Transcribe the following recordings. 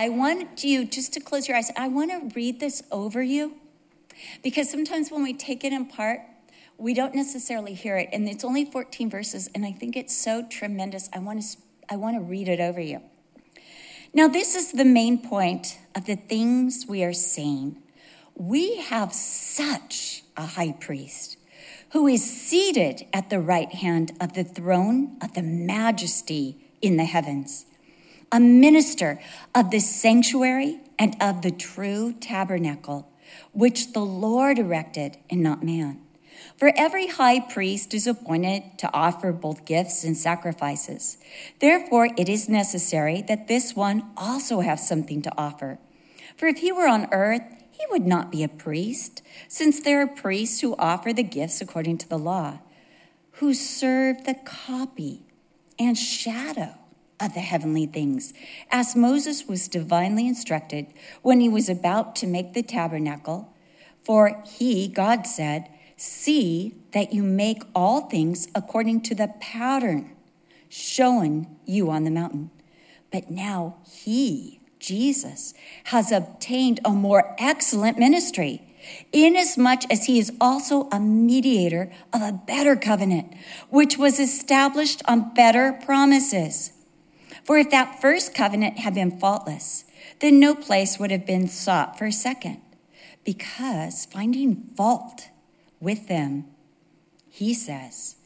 I want you just to close your eyes. I want to read this over you because sometimes when we take it in part, we don't necessarily hear it. And it's only 14 verses, and I think it's so tremendous. I want to, I want to read it over you. Now, this is the main point of the things we are saying. We have such a high priest who is seated at the right hand of the throne of the majesty in the heavens, a minister of the sanctuary and of the true tabernacle, which the Lord erected and not man. For every high priest is appointed to offer both gifts and sacrifices. Therefore, it is necessary that this one also have something to offer. For if he were on earth, he would not be a priest, since there are priests who offer the gifts according to the law, who serve the copy and shadow of the heavenly things, as Moses was divinely instructed when he was about to make the tabernacle. For he, God said, See that you make all things according to the pattern shown you on the mountain. But now he, Jesus, has obtained a more excellent ministry, inasmuch as he is also a mediator of a better covenant, which was established on better promises. For if that first covenant had been faultless, then no place would have been sought for a second, because finding fault, with them. He says,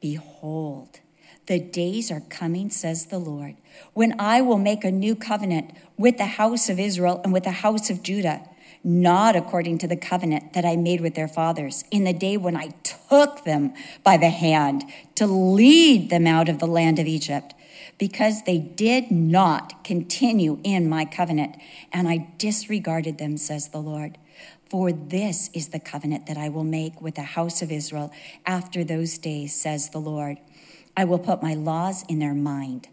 Behold, the days are coming, says the Lord, when I will make a new covenant with the house of Israel and with the house of Judah, not according to the covenant that I made with their fathers in the day when I took them by the hand to lead them out of the land of Egypt, because they did not continue in my covenant, and I disregarded them, says the Lord. For this is the covenant that I will make with the house of Israel after those days, says the Lord. I will put my laws in their mind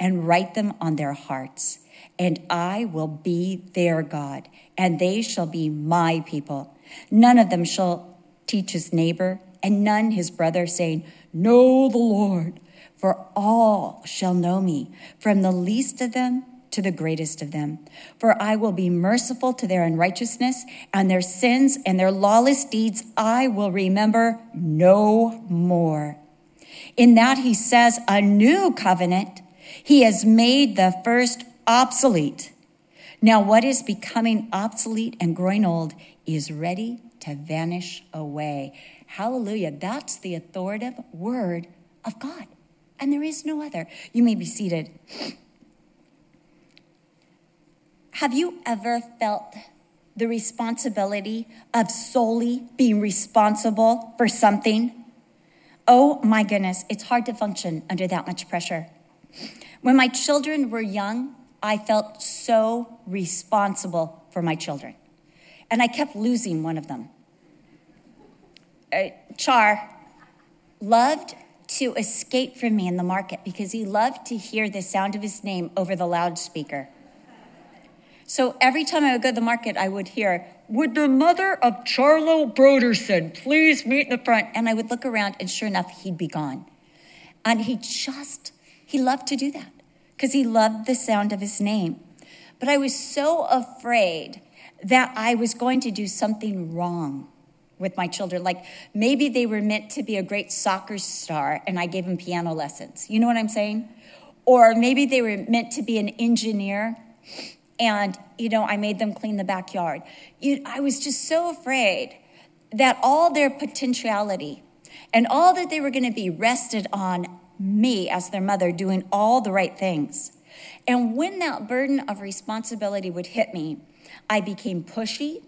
and write them on their hearts, and I will be their God, and they shall be my people. None of them shall teach his neighbor, and none his brother, saying, Know the Lord, for all shall know me, from the least of them to the greatest of them. For I will be merciful to their unrighteousness, and their sins and their lawless deeds I will remember no more. In that he says, a new covenant, he has made the first obsolete. Now, what is becoming obsolete and growing old is ready to vanish away. Hallelujah. That's the authoritative word of God. And there is no other. You may be seated. Have you ever felt the responsibility of solely being responsible for something? Oh my goodness, it's hard to function under that much pressure. When my children were young, I felt so responsible for my children. And I kept losing one of them. Uh, Char loved to escape from me in the market because he loved to hear the sound of his name over the loudspeaker. So every time I would go to the market, I would hear, Would the mother of Charlo Broderson please meet in the front? And I would look around, and sure enough, he'd be gone. And he just, he loved to do that because he loved the sound of his name. But I was so afraid that I was going to do something wrong with my children. Like maybe they were meant to be a great soccer star and I gave them piano lessons. You know what I'm saying? Or maybe they were meant to be an engineer and you know i made them clean the backyard you, i was just so afraid that all their potentiality and all that they were going to be rested on me as their mother doing all the right things and when that burden of responsibility would hit me i became pushy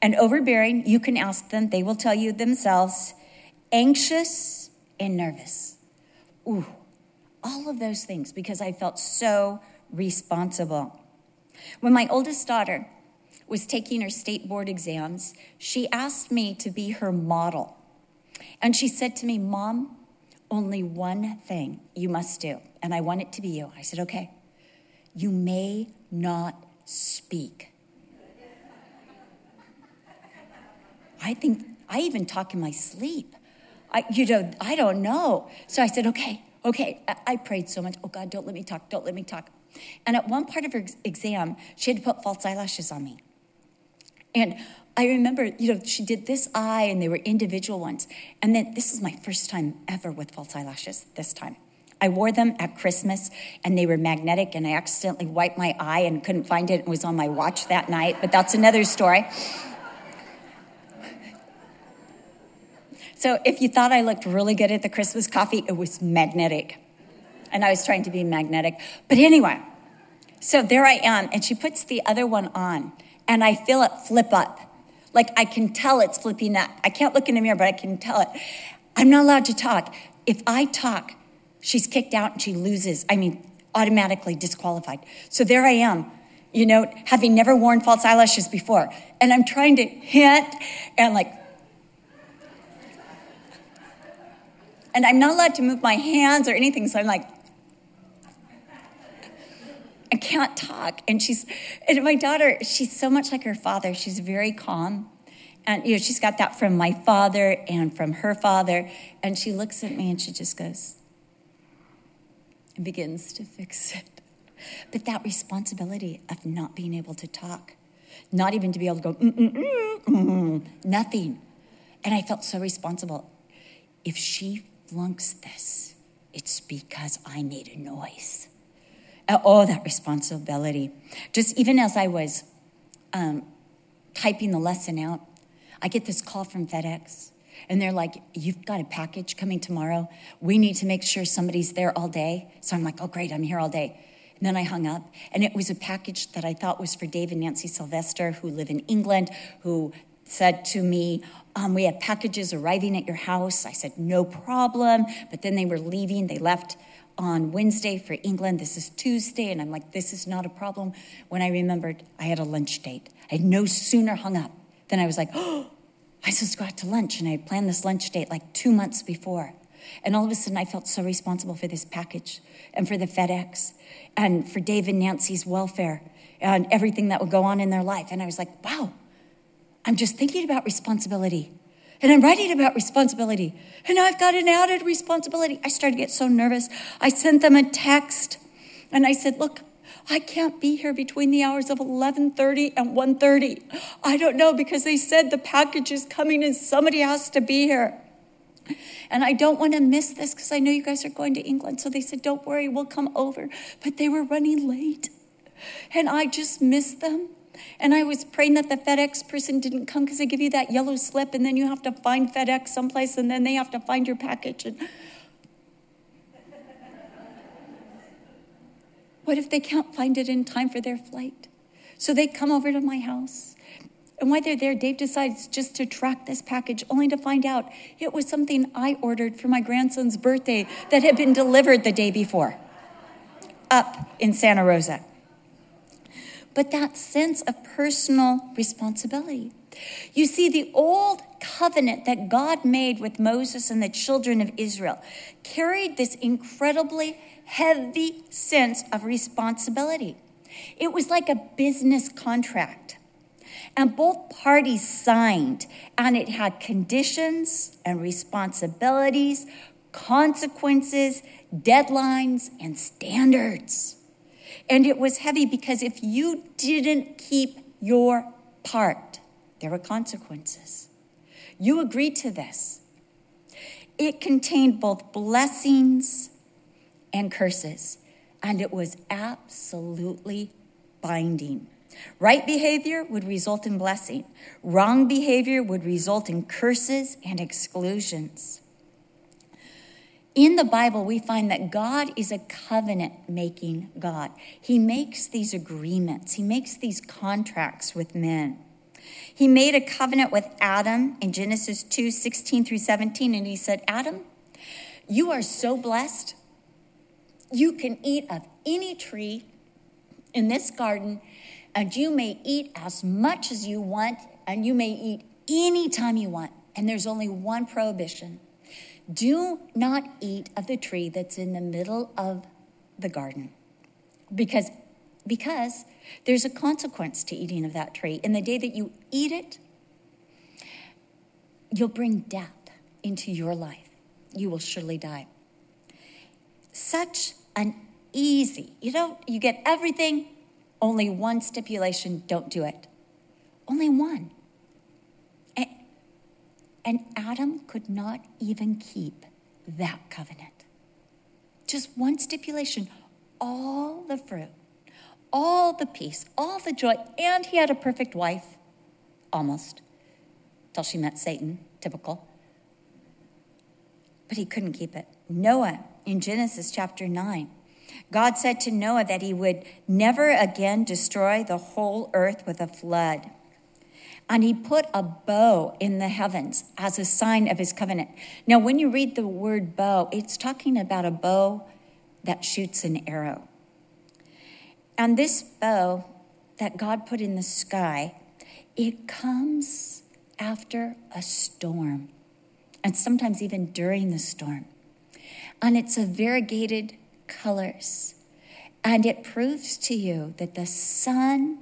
and overbearing you can ask them they will tell you themselves anxious and nervous ooh all of those things because i felt so responsible when my oldest daughter was taking her state board exams, she asked me to be her model. And she said to me, Mom, only one thing you must do, and I want it to be you. I said, Okay. You may not speak. I think I even talk in my sleep. I, you know, I don't know. So I said, okay, okay. I, prayed so much. Oh God, don't let me talk. Don't let me talk. And at one part of her exam, she had to put false eyelashes on me. And I remember, you know, she did this eye and they were individual ones. And then this is my first time ever with false eyelashes this time. I wore them at Christmas and they were magnetic, and I accidentally wiped my eye and couldn't find it. It was on my watch that night, but that's another story. So if you thought I looked really good at the Christmas coffee, it was magnetic. And I was trying to be magnetic. But anyway, so there I am, and she puts the other one on, and I feel it flip up. Like I can tell it's flipping up. I can't look in the mirror, but I can tell it. I'm not allowed to talk. If I talk, she's kicked out and she loses. I mean, automatically disqualified. So there I am, you know, having never worn false eyelashes before. And I'm trying to hint and like, and I'm not allowed to move my hands or anything. So I'm like, I can't talk. And she's, and my daughter, she's so much like her father. She's very calm. And, you know, she's got that from my father and from her father. And she looks at me and she just goes, and begins to fix it. But that responsibility of not being able to talk, not even to be able to go, mm, mm, mm, mm, nothing. And I felt so responsible. If she flunks this, it's because I made a noise. Oh, that responsibility. Just even as I was um, typing the lesson out, I get this call from FedEx. And they're like, You've got a package coming tomorrow. We need to make sure somebody's there all day. So I'm like, Oh, great, I'm here all day. And then I hung up, and it was a package that I thought was for Dave and Nancy Sylvester, who live in England, who said to me, um, We have packages arriving at your house. I said, No problem. But then they were leaving. They left on Wednesday for England. This is Tuesday. And I'm like, This is not a problem. When I remembered I had a lunch date, I had no sooner hung up than I was like, Oh, I supposed to to lunch, and I had planned this lunch date like two months before. And all of a sudden, I felt so responsible for this package and for the FedEx and for Dave and Nancy's welfare and everything that would go on in their life. And I was like, wow, I'm just thinking about responsibility. And I'm writing about responsibility. And I've got an added responsibility. I started to get so nervous. I sent them a text and I said, look, I can't be here between the hours of 11:30 and 1:30. I don't know because they said the package is coming and somebody has to be here. And I don't want to miss this because I know you guys are going to England. So they said, Don't worry, we'll come over. But they were running late. And I just missed them. And I was praying that the FedEx person didn't come because they give you that yellow slip and then you have to find FedEx someplace and then they have to find your package. And What if they can't find it in time for their flight? So they come over to my house. And while they're there, Dave decides just to track this package, only to find out it was something I ordered for my grandson's birthday that had been delivered the day before up in Santa Rosa. But that sense of personal responsibility. You see, the old covenant that God made with Moses and the children of Israel carried this incredibly heavy sense of responsibility. It was like a business contract. And both parties signed, and it had conditions and responsibilities, consequences, deadlines, and standards. And it was heavy because if you didn't keep your part, there were consequences. You agreed to this. It contained both blessings and curses. And it was absolutely binding. Right behavior would result in blessing, wrong behavior would result in curses and exclusions. In the Bible, we find that God is a covenant making God. He makes these agreements, He makes these contracts with men. He made a covenant with Adam in Genesis 2 16 through 17, and He said, Adam, you are so blessed you can eat of any tree in this garden, and you may eat as much as you want, and you may eat any time you want. And there's only one prohibition do not eat of the tree that's in the middle of the garden. Because, because there's a consequence to eating of that tree. In the day that you eat it, you'll bring death into your life. You will surely die. Such an easy. You don't, you get everything, only one stipulation don't do it. Only one. And, Adam could not even keep that covenant. Just one stipulation all the fruit, all the peace, all the joy, and he had a perfect wife, almost, till she met Satan, typical. But he couldn't keep it. Noah, in Genesis chapter 9, God said to Noah that he would never again destroy the whole earth with a flood. And he put a bow in the heavens as a sign of his covenant. Now, when you read the word bow, it's talking about a bow that shoots an arrow. And this bow that God put in the sky, it comes after a storm, and sometimes even during the storm. And it's a variegated colors. And it proves to you that the sun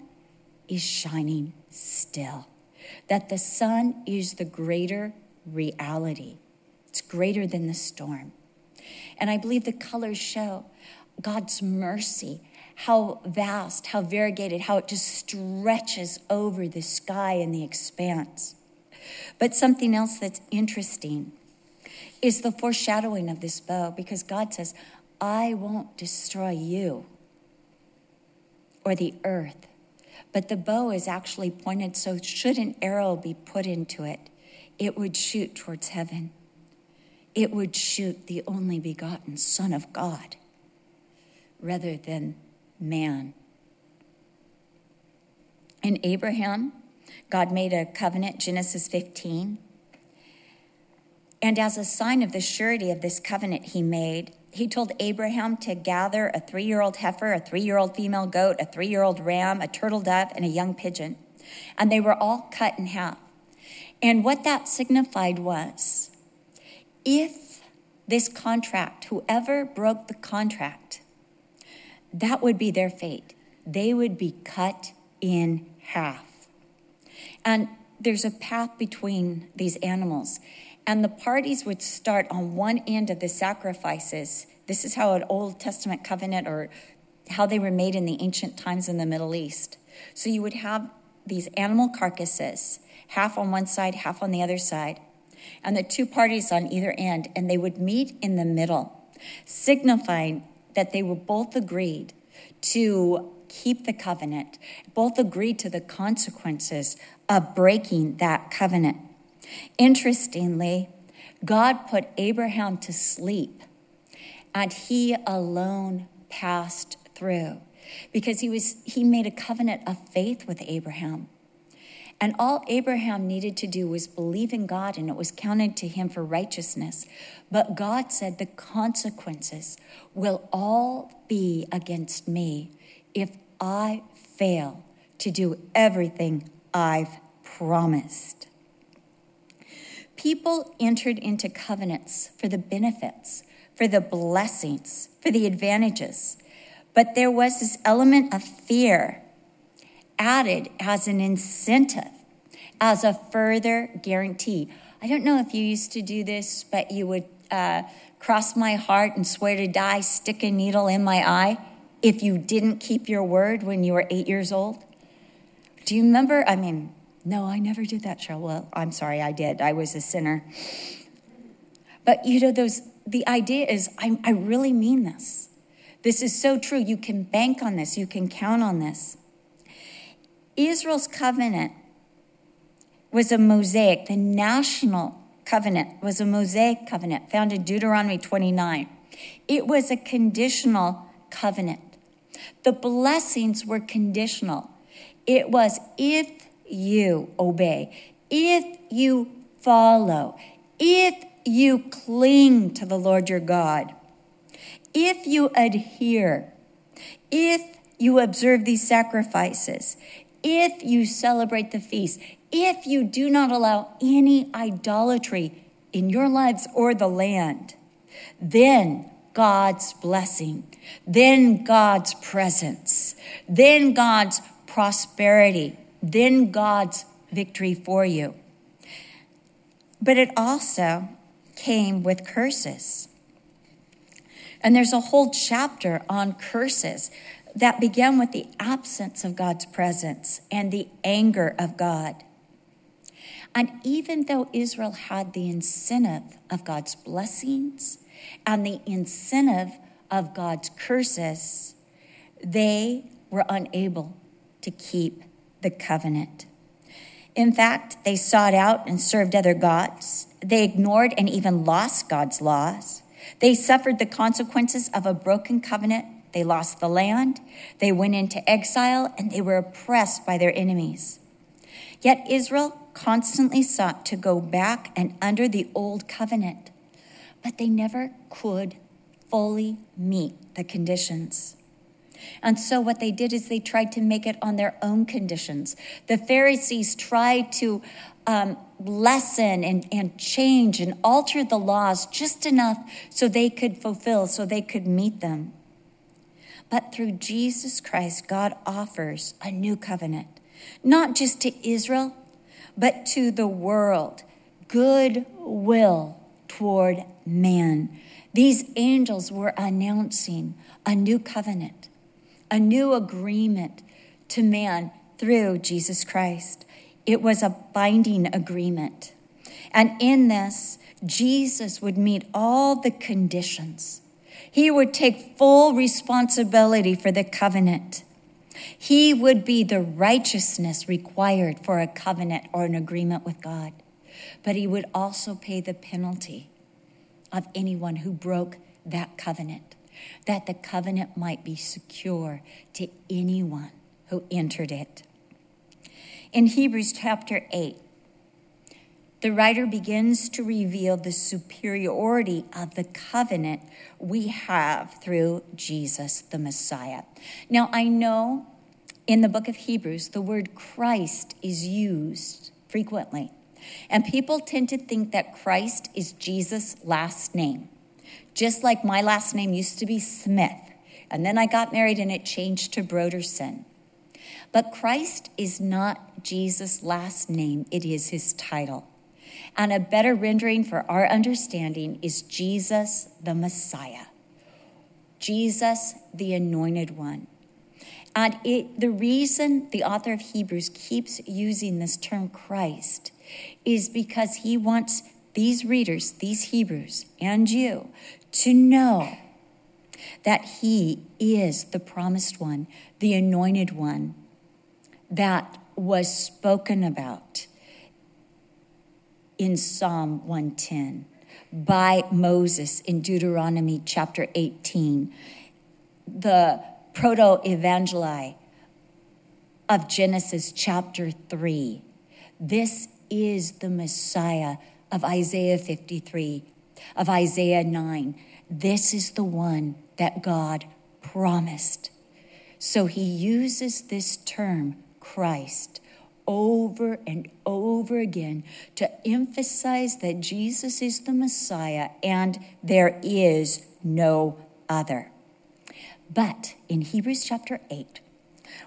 is shining still, that the sun is the greater reality. It's greater than the storm. And I believe the colors show God's mercy, how vast, how variegated, how it just stretches over the sky and the expanse. But something else that's interesting is the foreshadowing of this bow because God says, I won't destroy you or the earth. But the bow is actually pointed so, should an arrow be put into it, it would shoot towards heaven. It would shoot the only begotten Son of God rather than man. In Abraham, God made a covenant, Genesis 15. And as a sign of the surety of this covenant he made, he told Abraham to gather a three year old heifer, a three year old female goat, a three year old ram, a turtle dove, and a young pigeon. And they were all cut in half. And what that signified was if this contract, whoever broke the contract, that would be their fate. They would be cut in half. And there's a path between these animals. And the parties would start on one end of the sacrifices. This is how an Old Testament covenant or how they were made in the ancient times in the Middle East. So you would have these animal carcasses, half on one side, half on the other side, and the two parties on either end, and they would meet in the middle, signifying that they were both agreed to keep the covenant, both agreed to the consequences of breaking that covenant. Interestingly, God put Abraham to sleep and he alone passed through because he was he made a covenant of faith with Abraham. And all Abraham needed to do was believe in God and it was counted to him for righteousness. But God said the consequences will all be against me if I fail to do everything I've promised. People entered into covenants for the benefits, for the blessings, for the advantages. But there was this element of fear added as an incentive, as a further guarantee. I don't know if you used to do this, but you would uh, cross my heart and swear to die, stick a needle in my eye if you didn't keep your word when you were eight years old. Do you remember? I mean, no, I never did that, Cheryl. Well, I'm sorry, I did. I was a sinner. But you know, those the idea is I, I really mean this. This is so true. You can bank on this, you can count on this. Israel's covenant was a mosaic. The national covenant was a mosaic covenant found in Deuteronomy 29. It was a conditional covenant. The blessings were conditional. It was if you obey, if you follow, if you cling to the Lord your God, if you adhere, if you observe these sacrifices, if you celebrate the feast, if you do not allow any idolatry in your lives or the land, then God's blessing, then God's presence, then God's prosperity then God's victory for you. But it also came with curses. And there's a whole chapter on curses that began with the absence of God's presence and the anger of God. And even though Israel had the incentive of God's blessings and the incentive of God's curses, they were unable to keep the covenant. In fact, they sought out and served other gods. They ignored and even lost God's laws. They suffered the consequences of a broken covenant. They lost the land. They went into exile and they were oppressed by their enemies. Yet Israel constantly sought to go back and under the old covenant, but they never could fully meet the conditions. And so, what they did is they tried to make it on their own conditions. The Pharisees tried to um, lessen and, and change and alter the laws just enough so they could fulfill, so they could meet them. But through Jesus Christ, God offers a new covenant, not just to Israel, but to the world. Good will toward man. These angels were announcing a new covenant, a new agreement to man through Jesus Christ. It was a binding agreement. And in this, Jesus would meet all the conditions. He would take full responsibility for the covenant. He would be the righteousness required for a covenant or an agreement with God. But he would also pay the penalty of anyone who broke that covenant, that the covenant might be secure to anyone who entered it. In Hebrews chapter 8, the writer begins to reveal the superiority of the covenant we have through Jesus the Messiah. Now, I know in the book of Hebrews, the word Christ is used frequently. And people tend to think that Christ is Jesus' last name. Just like my last name used to be Smith, and then I got married and it changed to Broderson. But Christ is not Jesus' last name, it is his title. And a better rendering for our understanding is Jesus the Messiah, Jesus the Anointed One. And it, the reason the author of Hebrews keeps using this term Christ is because he wants these readers, these Hebrews, and you to know that he is the promised one, the anointed one that was spoken about in Psalm 110 by Moses in Deuteronomy chapter 18, the proto evangeli of Genesis chapter 3. This is the Messiah of Isaiah 53, of Isaiah 9. This is the one that God promised. So he uses this term, Christ, over and over again to emphasize that Jesus is the Messiah and there is no other. But in Hebrews chapter 8,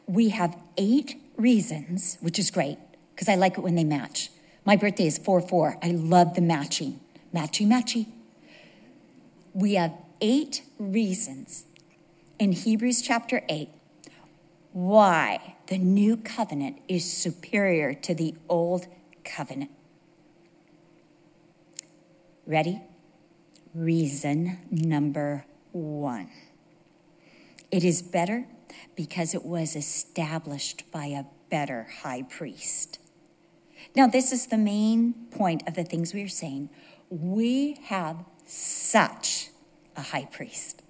we have eight reasons, which is great because I like it when they match. My birthday is 4 4. I love the matching. Matchy, matchy. We have eight reasons in Hebrews chapter 8 why the new covenant is superior to the old covenant. Ready? Reason number one it is better because it was established by a better high priest. Now, this is the main point of the things we are saying. We have such a high priest.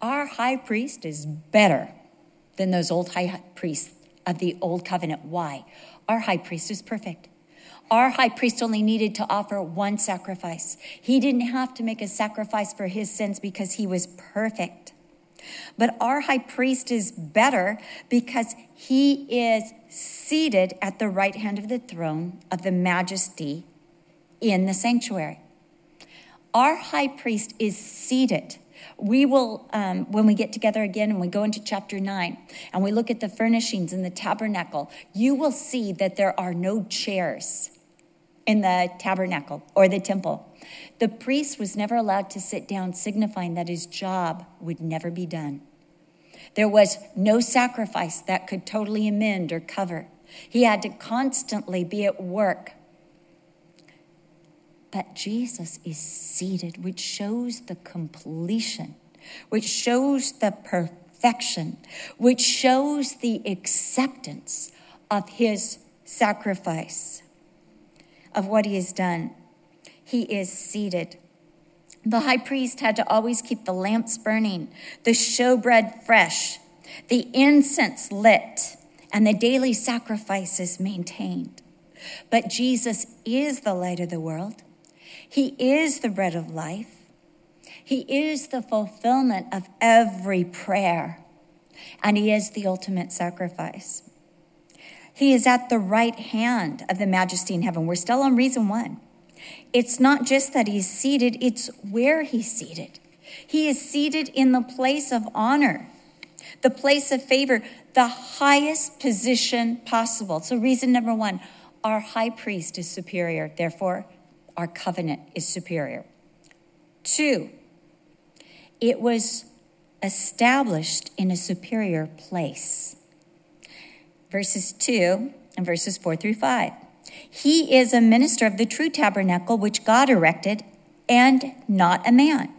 Our high priest is better than those old high priests of the old covenant. Why? Our high priest is perfect. Our high priest only needed to offer one sacrifice. He didn't have to make a sacrifice for his sins because he was perfect. But our high priest is better because he is seated at the right hand of the throne of the majesty in the sanctuary. Our high priest is seated. We will, um, when we get together again and we go into chapter 9 and we look at the furnishings in the tabernacle, you will see that there are no chairs in the tabernacle or the temple. The priest was never allowed to sit down, signifying that his job would never be done. There was no sacrifice that could totally amend or cover. He had to constantly be at work. But Jesus is seated, which shows the completion, which shows the perfection, which shows the acceptance of his sacrifice, of what he has done. He is seated. The high priest had to always keep the lamps burning, the showbread fresh, the incense lit, and the daily sacrifices maintained. But Jesus is the light of the world. He is the bread of life. He is the fulfillment of every prayer, and He is the ultimate sacrifice. He is at the right hand of the majesty in heaven. We're still on reason one. It's not just that he's seated, it's where he's seated. He is seated in the place of honor, the place of favor, the highest position possible. So, reason number one our high priest is superior, therefore, our covenant is superior. Two, it was established in a superior place verses 2 and verses 4 through 5. He is a minister of the true tabernacle which God erected and not a man.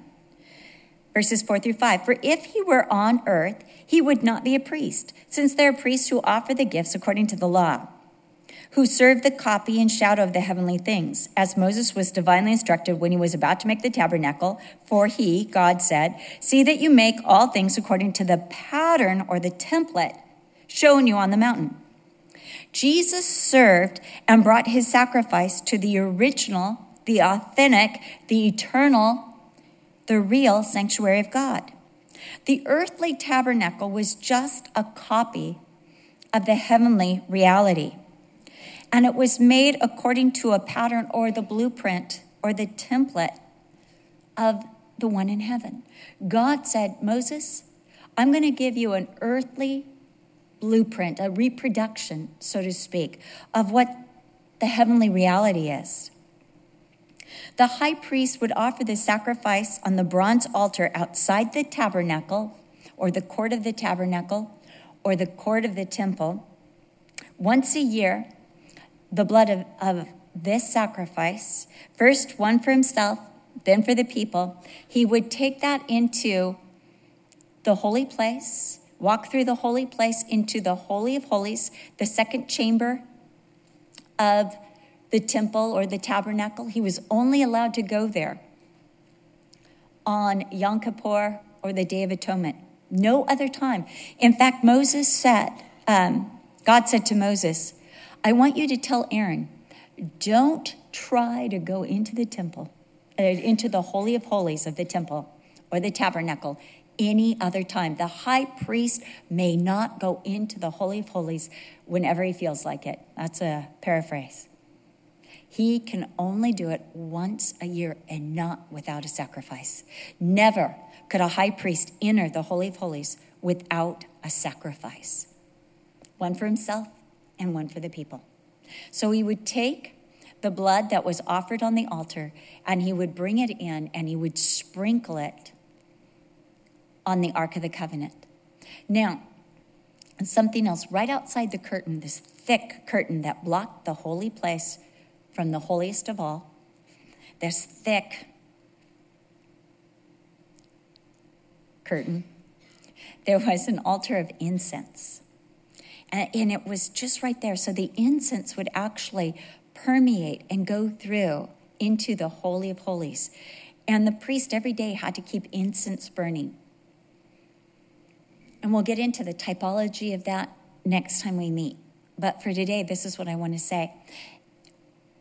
Verses 4 through 5. For if he were on earth, he would not be a priest, since there are priests who offer the gifts according to the law, who serve the copy and shadow of the heavenly things, as Moses was divinely instructed when he was about to make the tabernacle. For he, God said, See that you make all things according to the pattern or the template shown you on the mountain. Jesus served and brought his sacrifice to the original, the authentic, the eternal, the real sanctuary of God. The earthly tabernacle was just a copy of the heavenly reality. And it was made according to a pattern or the blueprint or the template of the one in heaven. God said, Moses, I'm going to give you an earthly blueprint, a reproduction, so to speak, of what the heavenly reality is. The high priest would offer the sacrifice on the bronze altar outside the tabernacle or the court of the tabernacle or the court of the temple. Once a year, the blood of, of this sacrifice, first one for himself, then for the people, he would take that into the holy place walk through the holy place into the Holy of Holies, the second chamber of the temple or the tabernacle. He was only allowed to go there on Yom Kippur or the Day of Atonement. No other time. In fact, Moses said, um, God said to Moses, I want you to tell Aaron, don't try to go into the temple, uh, into the Holy of Holies of the temple or the tabernacle any other time. The high priest may not go into the Holy of Holies whenever he feels like it. That's a paraphrase. He can only do it once a year and not without a sacrifice. Never could a high priest enter the Holy of Holies without a sacrifice one for himself and one for the people. So he would take the blood that was offered on the altar and he would bring it in and he would sprinkle it on the Ark of the Covenant. Now, something else right outside the curtain, this thick curtain that blocked the holy place from the holiest of all, this thick curtain, there was an altar of incense. And, it was just right there. So the incense would actually permeate and go through into the Holy of Holies. And the priest every day had to keep incense burning. And we'll get into the typology of that next time we meet. But for today, this is what I want to say.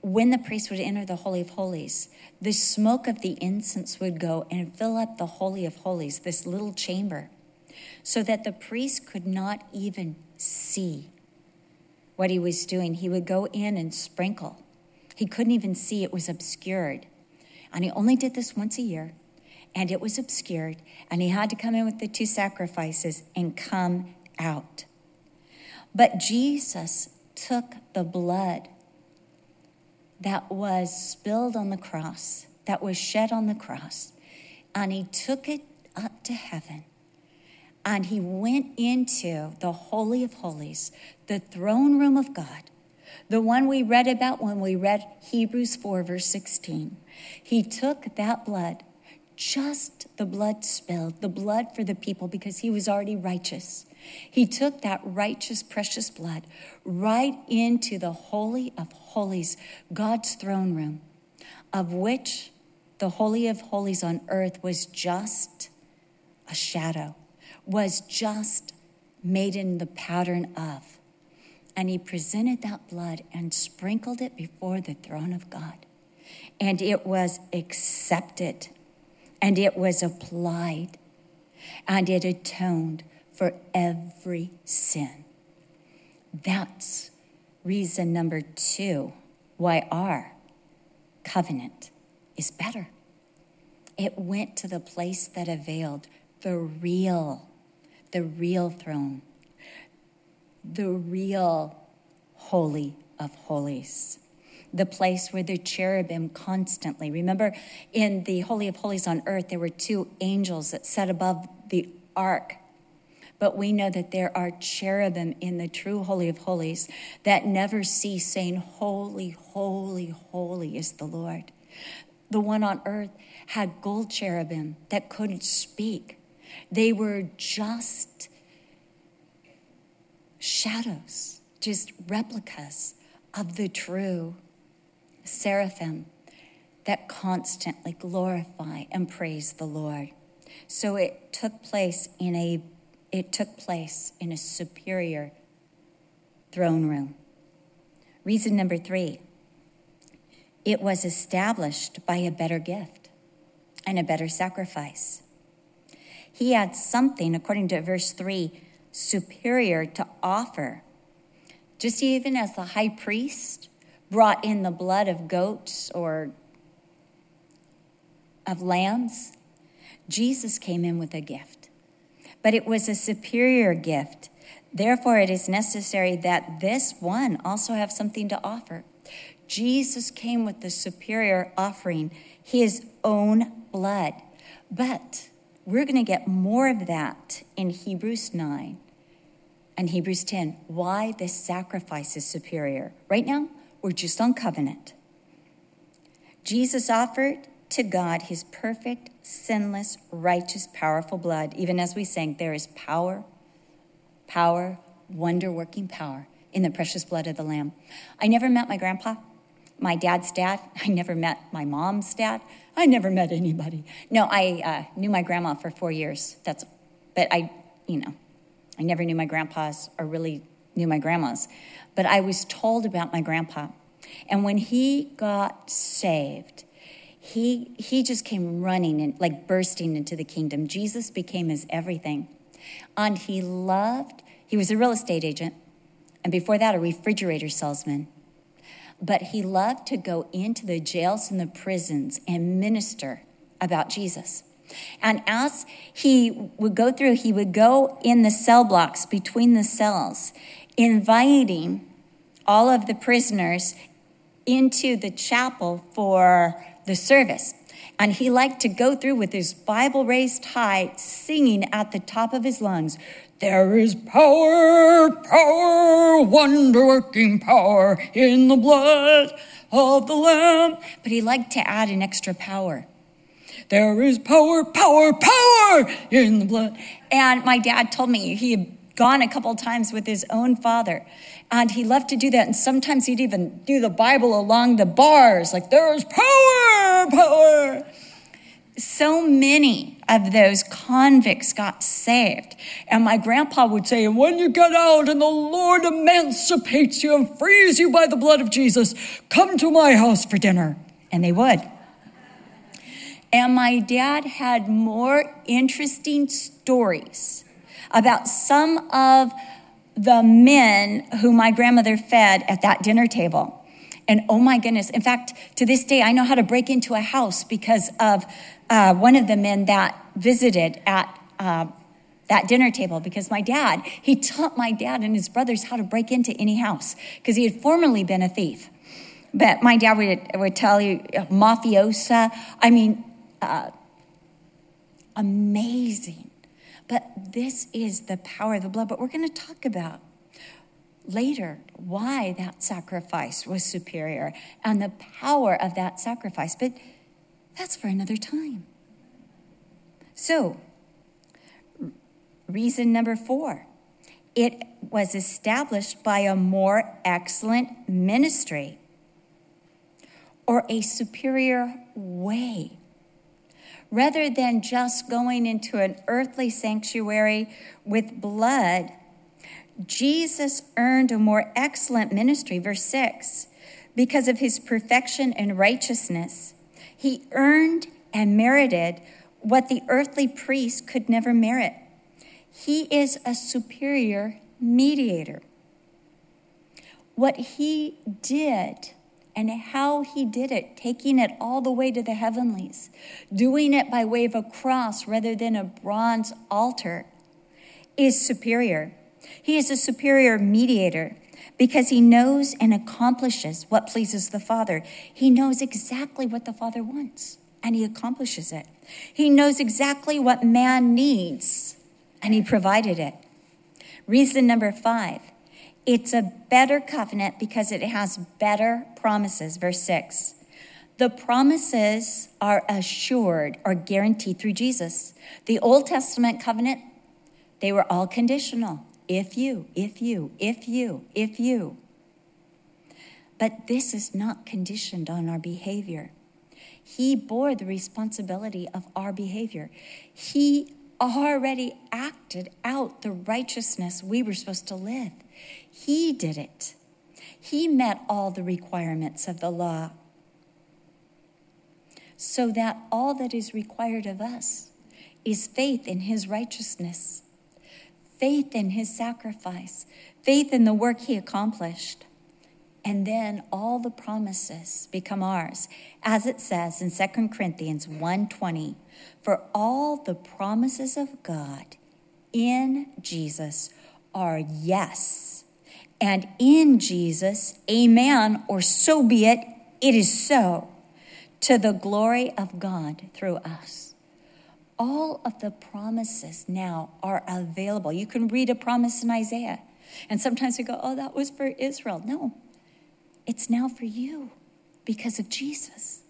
When the priest would enter the Holy of Holies, the smoke of the incense would go and fill up the Holy of Holies, this little chamber, so that the priest could not even see what he was doing. He would go in and sprinkle. He couldn't even see, it was obscured. And he only did this once a year and it was obscured, and he had to come in with the two sacrifices and come out. But Jesus took the blood that was spilled on the cross, that was shed on the cross, and he took it up to heaven. And he went into the Holy of Holies, the throne room of God, the one we read about when we read Hebrews 4, verse 16. He took that blood, just the blood spilled, the blood for the people, because he was already righteous. He took that righteous, precious blood right into the Holy of Holies, God's throne room, of which the Holy of Holies on earth was just a shadow, was just made in the pattern of. And he presented that blood and sprinkled it before the throne of God. And it was accepted, and it was applied, and it atoned for every sin. That's reason number two why our covenant is better. It went to the place that availed the real, the real throne, the real holy of holies, the place where the cherubim constantly, remember in the Holy of Holies on earth, there were two angels that sat above the ark. But we know that there are cherubim in the true Holy of Holies that never cease saying, Holy, holy, holy is the Lord. The one on earth had gold cherubim that couldn't speak, they were just shadows, just replicas of the true seraphim that constantly glorify and praise the Lord. So it took place in a it took place in a superior throne room. Reason number three it was established by a better gift and a better sacrifice. He had something, according to verse 3, superior to offer. Just even as the high priest brought in the blood of goats or of lambs, Jesus came in with a gift but it was a superior gift. Therefore, it is necessary that this one also have something to offer. Jesus came with the superior offering, his own blood. But we're going to get more of that in Hebrews 9 and Hebrews 10. Why this sacrifice is superior. Right now, we're just on covenant. Jesus offered to God his perfect, sinless, righteous, powerful blood. Even as we sang, there is power, power, wonder working power in the precious blood of the Lamb. I never met my grandpa, my dad's dad. I never met my mom's dad. I never met anybody. No, I uh, knew my grandma for four years. That's, but I, you know, I never knew my grandpas or really knew my grandmas. But I was told about my grandpa. And when he got saved, he, he just came running and like bursting into the kingdom. Jesus became his everything. And he loved, he was a real estate agent, and before that, a refrigerator salesman. But he loved to go into the jails and the prisons and minister about Jesus. And as he would go through, he would go in the cell blocks between the cells, inviting all of the prisoners into the chapel for the service. And he liked to go through with his Bible raised high, singing at the top of his lungs, There is power, power, wonder working power in the blood of the Lamb. But he liked to add an extra power. There is power, power, power in the blood. And my dad told me he gone a couple times with his own father. And he loved to do that. And sometimes he'd even do the Bible along the bars, like, there's power, power. So many of those convicts got saved. And my grandpa would say, when you get out and the Lord emancipates you and frees you by the blood of Jesus, come to my house for dinner. And they would. And my dad had more interesting stories about some of the men who my grandmother fed at that dinner table. And oh my goodness, in fact, to this day, I know how to break into a house because of uh, one of the men that visited at uh, that dinner table because my dad, he taught my dad and his brothers how to break into any house because he had formerly been a thief. but my dad would, would tell you mafiosa. I mean, uh, amazing. But this is the power of the blood. But we're going to talk about later why that sacrifice was superior and the power of that sacrifice. But that's for another time. So, reason number four it was established by a more excellent ministry or a superior way. Rather than just going into an earthly sanctuary with blood, Jesus earned a more excellent ministry. Verse 6 because of his perfection and righteousness, he earned and merited what the earthly priest could never merit. He is a superior mediator. What he did and how he did it, taking it all the way to the heavenlies, doing it by way of a cross rather than a bronze altar, is superior. He is a superior mediator because he knows and accomplishes what pleases the Father. He knows exactly what the Father wants and he accomplishes it. He knows exactly what man needs and he provided it. Reason number five it's a better covenant because it has better promises. Verse 6. The promises are assured or guaranteed through Jesus. The Old Testament covenant, they were all conditional. If you, if you, if you, if you. But this is not conditioned on our behavior. He bore the responsibility of our behavior. He already acted out the righteousness we were supposed to live. He did it. He met all the requirements of the law so that all that is required of us is faith in his righteousness, faith in his sacrifice, faith in the work he accomplished. And then all the promises become ours, as it says in 2 Corinthians 1:20, for all the promises of God in Jesus are yes and in Jesus, amen, or so be it, it is so, to the glory of God through us. All of the promises now are available. You can read a promise in Isaiah, and sometimes we go, oh, that was for Israel. No, it's now for you because of Jesus.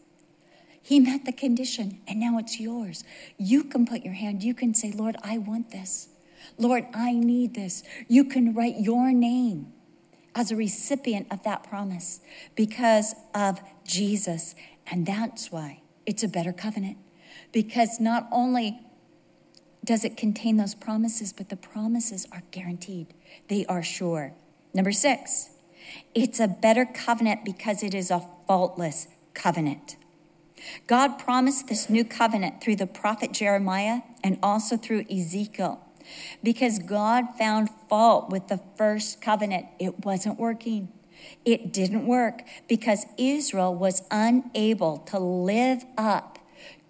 He met the condition, and now it's yours. You can put your hand, you can say, Lord, I want this. Lord, I need this. You can write your name as a recipient of that promise because of Jesus. And that's why it's a better covenant. Because not only does it contain those promises, but the promises are guaranteed, they are sure. Number six, it's a better covenant because it is a faultless covenant. God promised this new covenant through the prophet Jeremiah and also through Ezekiel because God found fault with the first covenant. It wasn't working. It didn't work because Israel was unable to live up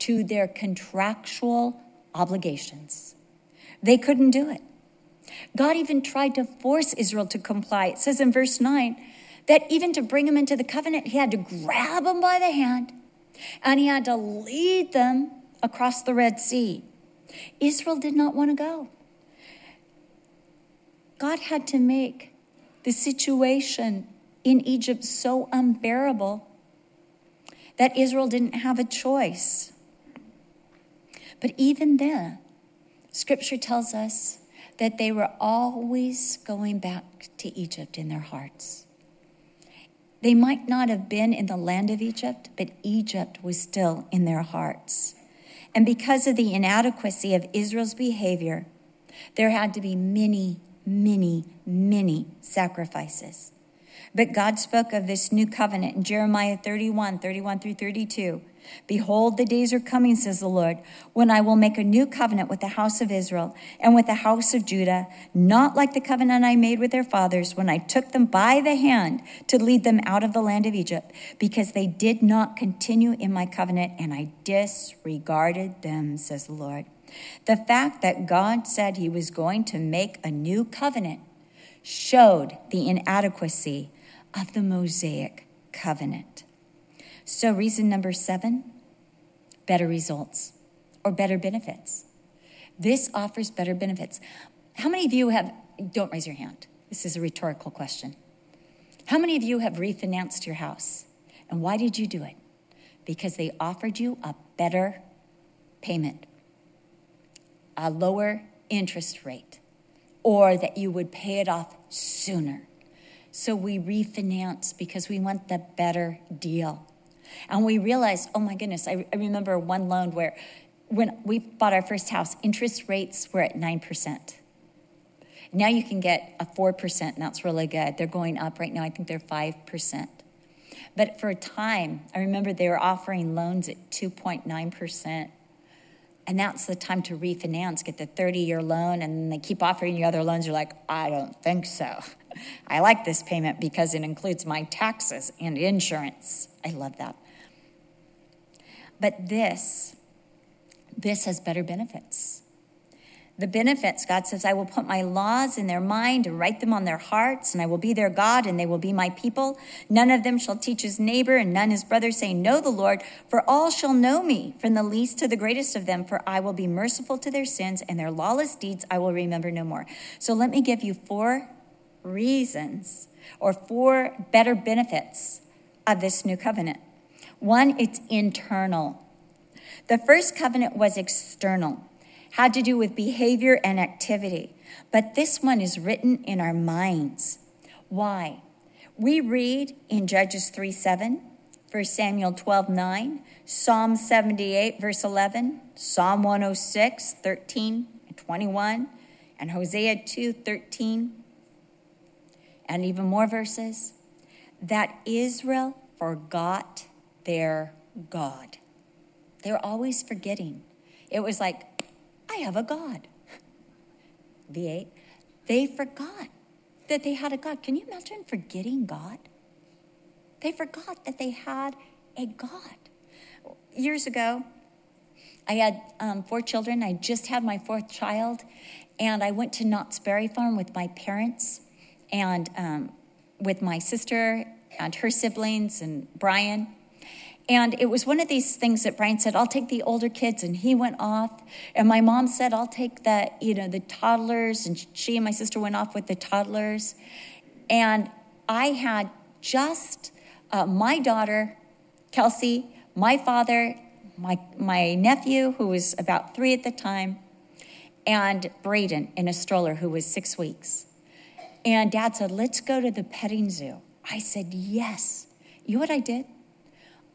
to their contractual obligations. They couldn't do it. God even tried to force Israel to comply. It says in verse 9 that even to bring them into the covenant, he had to grab them by the hand and he had to lead them across the Red Sea. Israel did not want to go. God had to make the situation in Egypt so unbearable that Israel didn't have a choice. But even then, scripture tells us that they were always going back to Egypt in their hearts. They might not have been in the land of Egypt, but Egypt was still in their hearts. And because of the inadequacy of Israel's behavior, there had to be many many, many sacrifices. But God spoke of this new covenant in Jeremiah 31 31 through 32. Behold, the days are coming, says the Lord, when I will make a new covenant with the house of Israel and with the house of Judah, not like the covenant I made with their fathers when I took them by the hand to lead them out of the land of Egypt, because they did not continue in my covenant and I disregarded them, says the Lord. The fact that God said he was going to make a new covenant showed the inadequacy of the Mosaic covenant. So, reason number seven better results or better benefits. This offers better benefits. How many of you have, don't raise your hand, this is a rhetorical question. How many of you have refinanced your house? And why did you do it? Because they offered you a better payment, a lower interest rate, or that you would pay it off sooner. So we refinance because we want the better deal. And we realized, oh my goodness, I, I remember one loan where when we bought our first house, interest rates were at 9%. Now you can get a 4%, and that's really good. They're going up right now. I think they're 5%. But for a time, I remember they were offering loans at 2.9%. And that's the time to refinance, get the 30 year loan, and they keep offering you other loans. You're like, I don't think so. I like this payment because it includes my taxes and insurance. I love that. But this, this has better benefits the benefits. God says, I will put my laws in their mind and write them on their hearts, and I will be their God, and they will be my people. None of them shall teach his neighbor, and none his brother, saying, Know the Lord, for all shall know me, from the least to the greatest of them, for I will be merciful to their sins, and their lawless deeds I will remember no more. So let me give you four reasons or four better benefits of this new covenant. One, it's internal. The first covenant was external had to do with behavior and activity. But this one is written in our minds. Why? We read in Judges 3 7, 1 Samuel 12 9, Psalm 78, verse 11, Psalm 106, 13 and 21, and Hosea 2 13, and even more verses, that Israel forgot their God. They're always forgetting. It was like, I have a God. V8. They forgot that they had a God. Can you imagine forgetting God? They forgot that they had a God. Years ago, I had um, four children. I just had my fourth child, and I went to Knott's Berry Farm with my parents and um, with my sister and her siblings and Brian. And it was one of these things that Brian said, I'll take the older kids. And he went off. And my mom said, I'll take the, you know, the toddlers. And she and my sister went off with the toddlers. And I had just uh, my daughter, Kelsey, my father, my, my nephew, who was about three at the time, and Braden in a stroller, who was six weeks. And dad said, Let's go to the petting zoo. I said, Yes. You know what I did?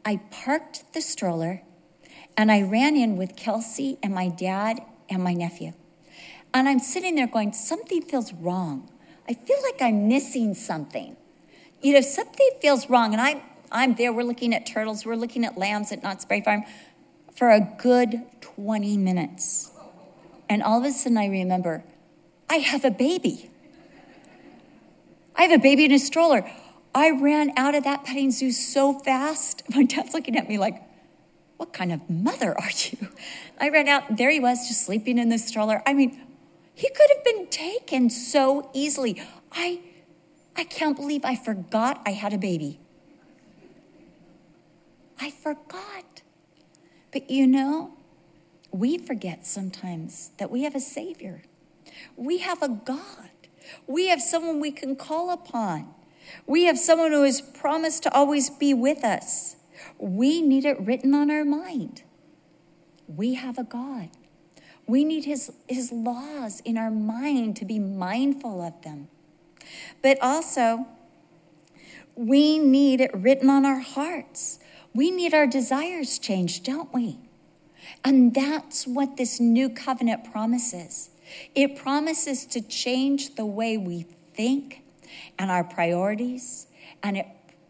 I parked the stroller and I ran in with Kelsey and my dad and my nephew. And I'm sitting there going, something feels wrong. I feel like I'm missing something. You know, something feels wrong. And I'm, I'm there, we're looking at turtles, we're looking at lambs at Knott's Berry Farm for a good 20 minutes. And all of a sudden I remember, I have a baby. I have a baby in a stroller. I ran out of that petting zoo so fast. My dad's looking at me like, What kind of mother are you? I ran out, there he was, just sleeping in the stroller. I mean, he could have been taken so easily. I, I can't believe I forgot I had a baby. I forgot. But you know, we forget sometimes that we have a Savior. We have a God. We have someone we can call upon. We have someone who has promised to always be with us. We need it written on our mind. We have a God. We need his, his laws in our mind to be mindful of them. But also, we need it written on our hearts. We need our desires changed, don't we? And that's what this new covenant promises. It promises to change the way we think and our priorities, and it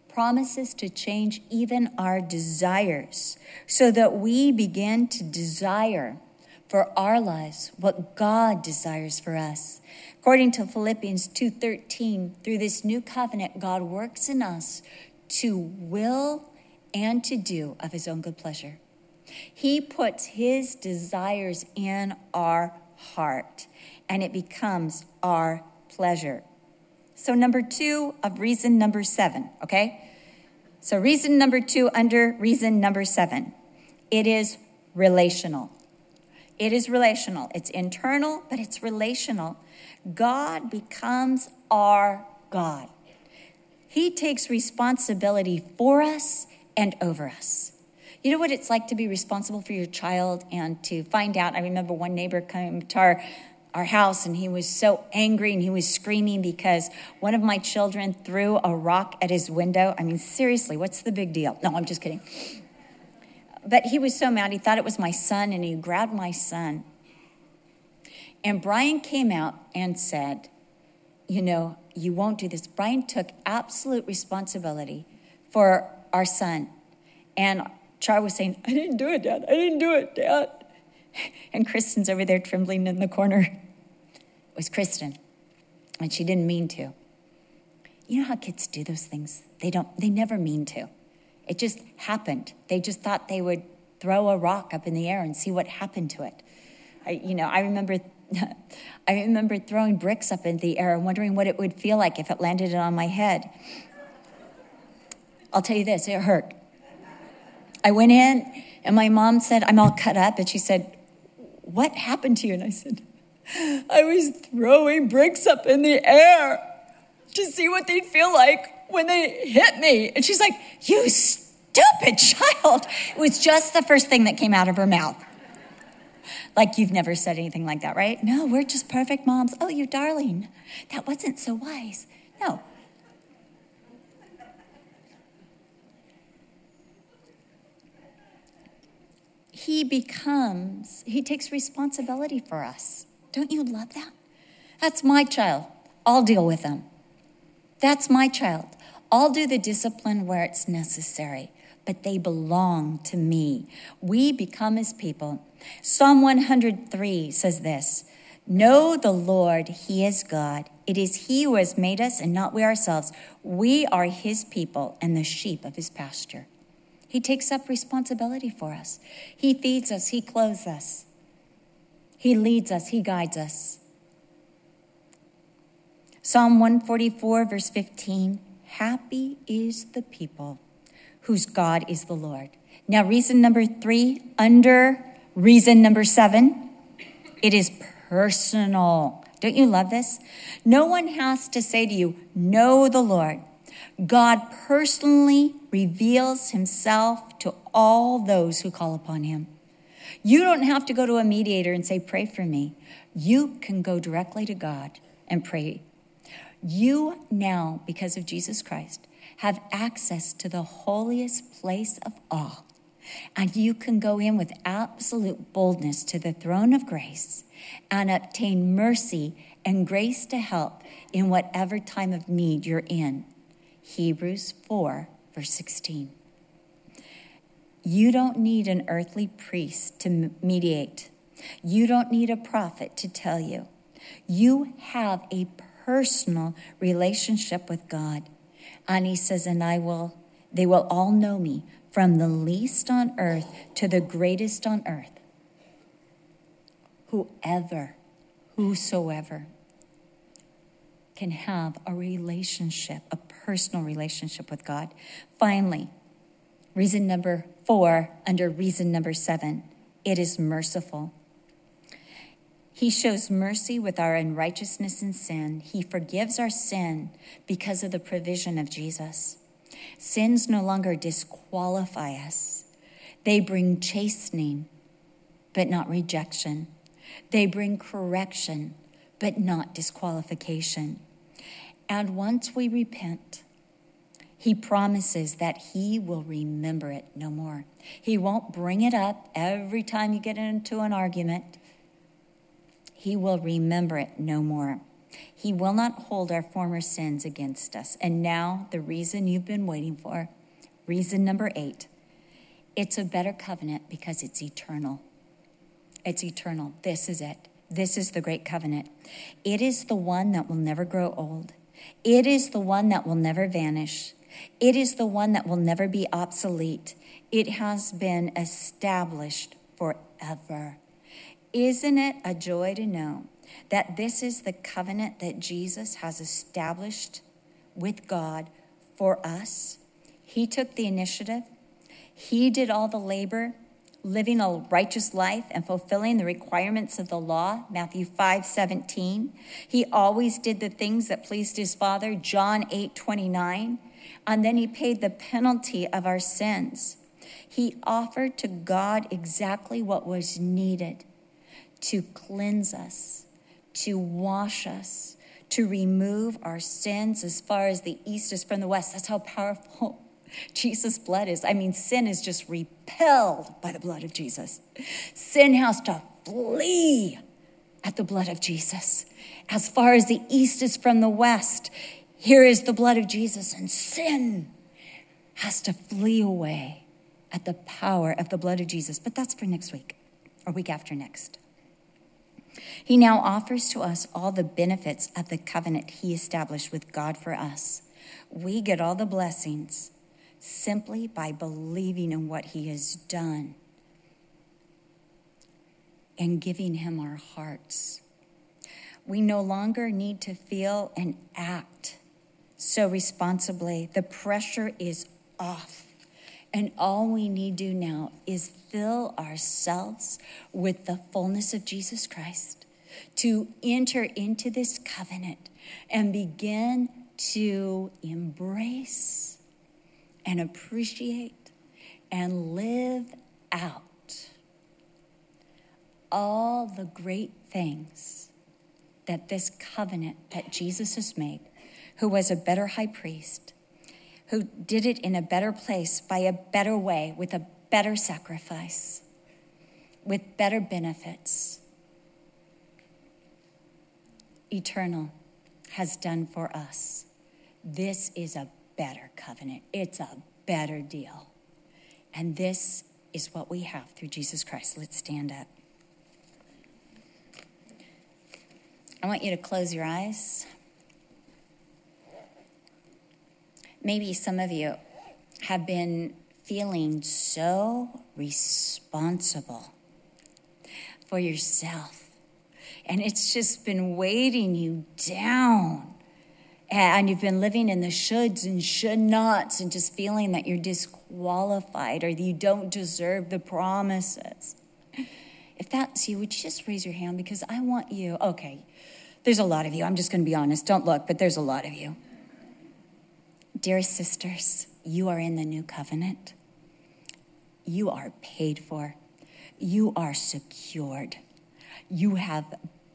promises to change even our desires so that we begin to desire for our lives what God desires for us. According to Philippians 2:13, through this new covenant God works in us to will and to do of his own good pleasure. He puts his desires in our heart and it becomes our pleasure. So, number two of reason number seven, okay? So, reason number two under reason number seven it is relational. It is relational. It's internal, but it's relational. God becomes our God. He takes responsibility for us and over us. You know what it's like to be responsible for your child and to find out? I remember one neighbor came to our, our house and he was so angry and he was screaming because one of my children threw a rock at his window. I mean, seriously, what's the big deal? No, I'm just kidding. But he was so mad. He thought it was my son and he grabbed my son. And Brian came out and said, You know, you won't do this. Brian took absolute responsibility for our son. And Char was saying, I didn't do it, Dad. I didn't do it, Dad. And Kristen's over there trembling in the corner. Was Kristen. And she didn't mean to. You know how kids do those things? They don't, they never mean to. It just happened. They just thought they would throw a rock up in the air and see what happened to it. I, you know, I remember, I remember throwing bricks up in the air and wondering what it would feel like if it landed on my head. I'll tell you this, it hurt. I went in and my mom said, I'm all cut up. And she said, What happened to you? And I said, I was throwing bricks up in the air to see what they'd feel like when they hit me. And she's like, You stupid child. It was just the first thing that came out of her mouth. Like you've never said anything like that, right? No, we're just perfect moms. Oh, you darling. That wasn't so wise. No, he becomes, he takes responsibility for us. Don't you love that? That's my child. I'll deal with them. That's my child. I'll do the discipline where it's necessary, but they belong to me. We become his people. Psalm 103 says this Know the Lord, he is God. It is he who has made us and not we ourselves. We are his people and the sheep of his pasture. He takes up responsibility for us. He feeds us, He clothes us, He leads us, He guides us. Psalm 144, verse 15 Happy is the people whose God is the Lord. Now, reason number three, under reason number seven, it is personal. Don't you love this? No one has to say to you, Know the Lord. God personally reveals himself to all those who call upon him. You don't have to go to a mediator and say, Pray for me. You can go directly to God and pray. You now, because of Jesus Christ, have access to the holiest place of all. And you can go in with absolute boldness to the throne of grace and obtain mercy and grace to help in whatever time of need you're in. Hebrews 4, verse 16. You don't need an earthly priest to mediate. You don't need a prophet to tell you. You have a personal relationship with God. And he says, and I will, they will all know me from the least on earth to the greatest on earth. Whoever, whosoever can have a relationship, a personal relationship with God. Finally, reason number four, under reason number seven, it is merciful. He shows mercy with our unrighteousness and sin. He forgives our sin because of the provision of Jesus. Sins no longer disqualify us, they bring chastening, but not rejection. They bring correction, but not disqualification. And once we repent, he promises that he will remember it no more. He won't bring it up every time you get into an argument. He will remember it no more. He will not hold our former sins against us. And now, the reason you've been waiting for, reason number eight, it's a better covenant because it's eternal. It's eternal. This is it. This is the great covenant. It is the one that will never grow old. It is the one that will never vanish. It is the one that will never be obsolete. It has been established forever. Isn't it a joy to know that this is the covenant that Jesus has established with God for us? He took the initiative, He did all the labor, living a righteous life and fulfilling the requirements of the law matthew 5 17 he always did the things that pleased his father john 8 29 and then he paid the penalty of our sins he offered to god exactly what was needed to cleanse us to wash us to remove our sins as far as the east is from the west that's how powerful Jesus' blood is. I mean, sin is just repelled by the blood of Jesus. Sin has to flee at the blood of Jesus. As far as the east is from the west, here is the blood of Jesus, and sin has to flee away at the power of the blood of Jesus. But that's for next week or week after next. He now offers to us all the benefits of the covenant he established with God for us. We get all the blessings simply by believing in what He has done and giving Him our hearts. We no longer need to feel and act so responsibly. The pressure is off. And all we need do now is fill ourselves with the fullness of Jesus Christ to enter into this covenant and begin to embrace and appreciate and live out all the great things that this covenant that Jesus has made, who was a better high priest, who did it in a better place by a better way with a better sacrifice, with better benefits, eternal, has done for us. This is a better covenant. It's a better deal. And this is what we have through Jesus Christ. Let's stand up. I want you to close your eyes. Maybe some of you have been feeling so responsible for yourself, and it's just been weighting you down and you've been living in the shoulds and should nots and just feeling that you're disqualified or you don't deserve the promises. If that's you, would you just raise your hand? Because I want you, okay, there's a lot of you. I'm just going to be honest. Don't look, but there's a lot of you. Dear sisters, you are in the new covenant. You are paid for. You are secured. You have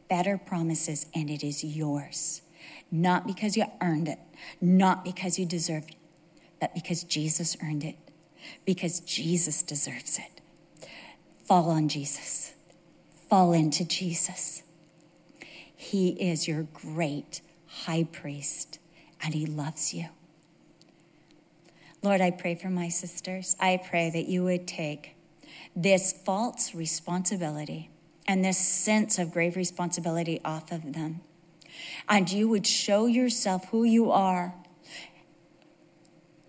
better promises, and it is yours not because you earned it, not because you deserved it, but because Jesus earned it, because Jesus deserves it. Fall on Jesus, fall into Jesus. He is your great high priest, and he loves you. Lord, I pray for my sisters. I pray that you would take this false responsibility and this sense of grave responsibility off of them and you would show yourself who you are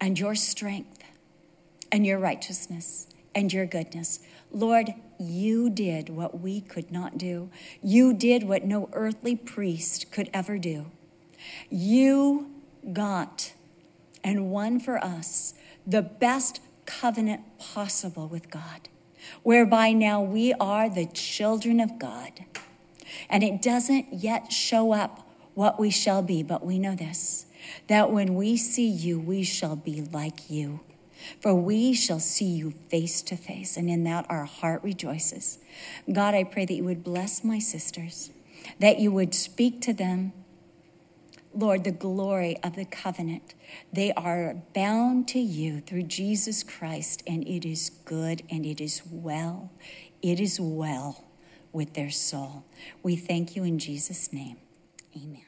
and your strength and your righteousness and your goodness. Lord, you did what we could not do. You did what no earthly priest could ever do. You got and won for us the best covenant possible with God, whereby now we are the children of God. And it doesn't yet show up what we shall be, but we know this that when we see you, we shall be like you. For we shall see you face to face, and in that our heart rejoices. God, I pray that you would bless my sisters, that you would speak to them. Lord, the glory of the covenant. They are bound to you through Jesus Christ, and it is good and it is well. It is well with their soul. We thank you in Jesus' name. Amen.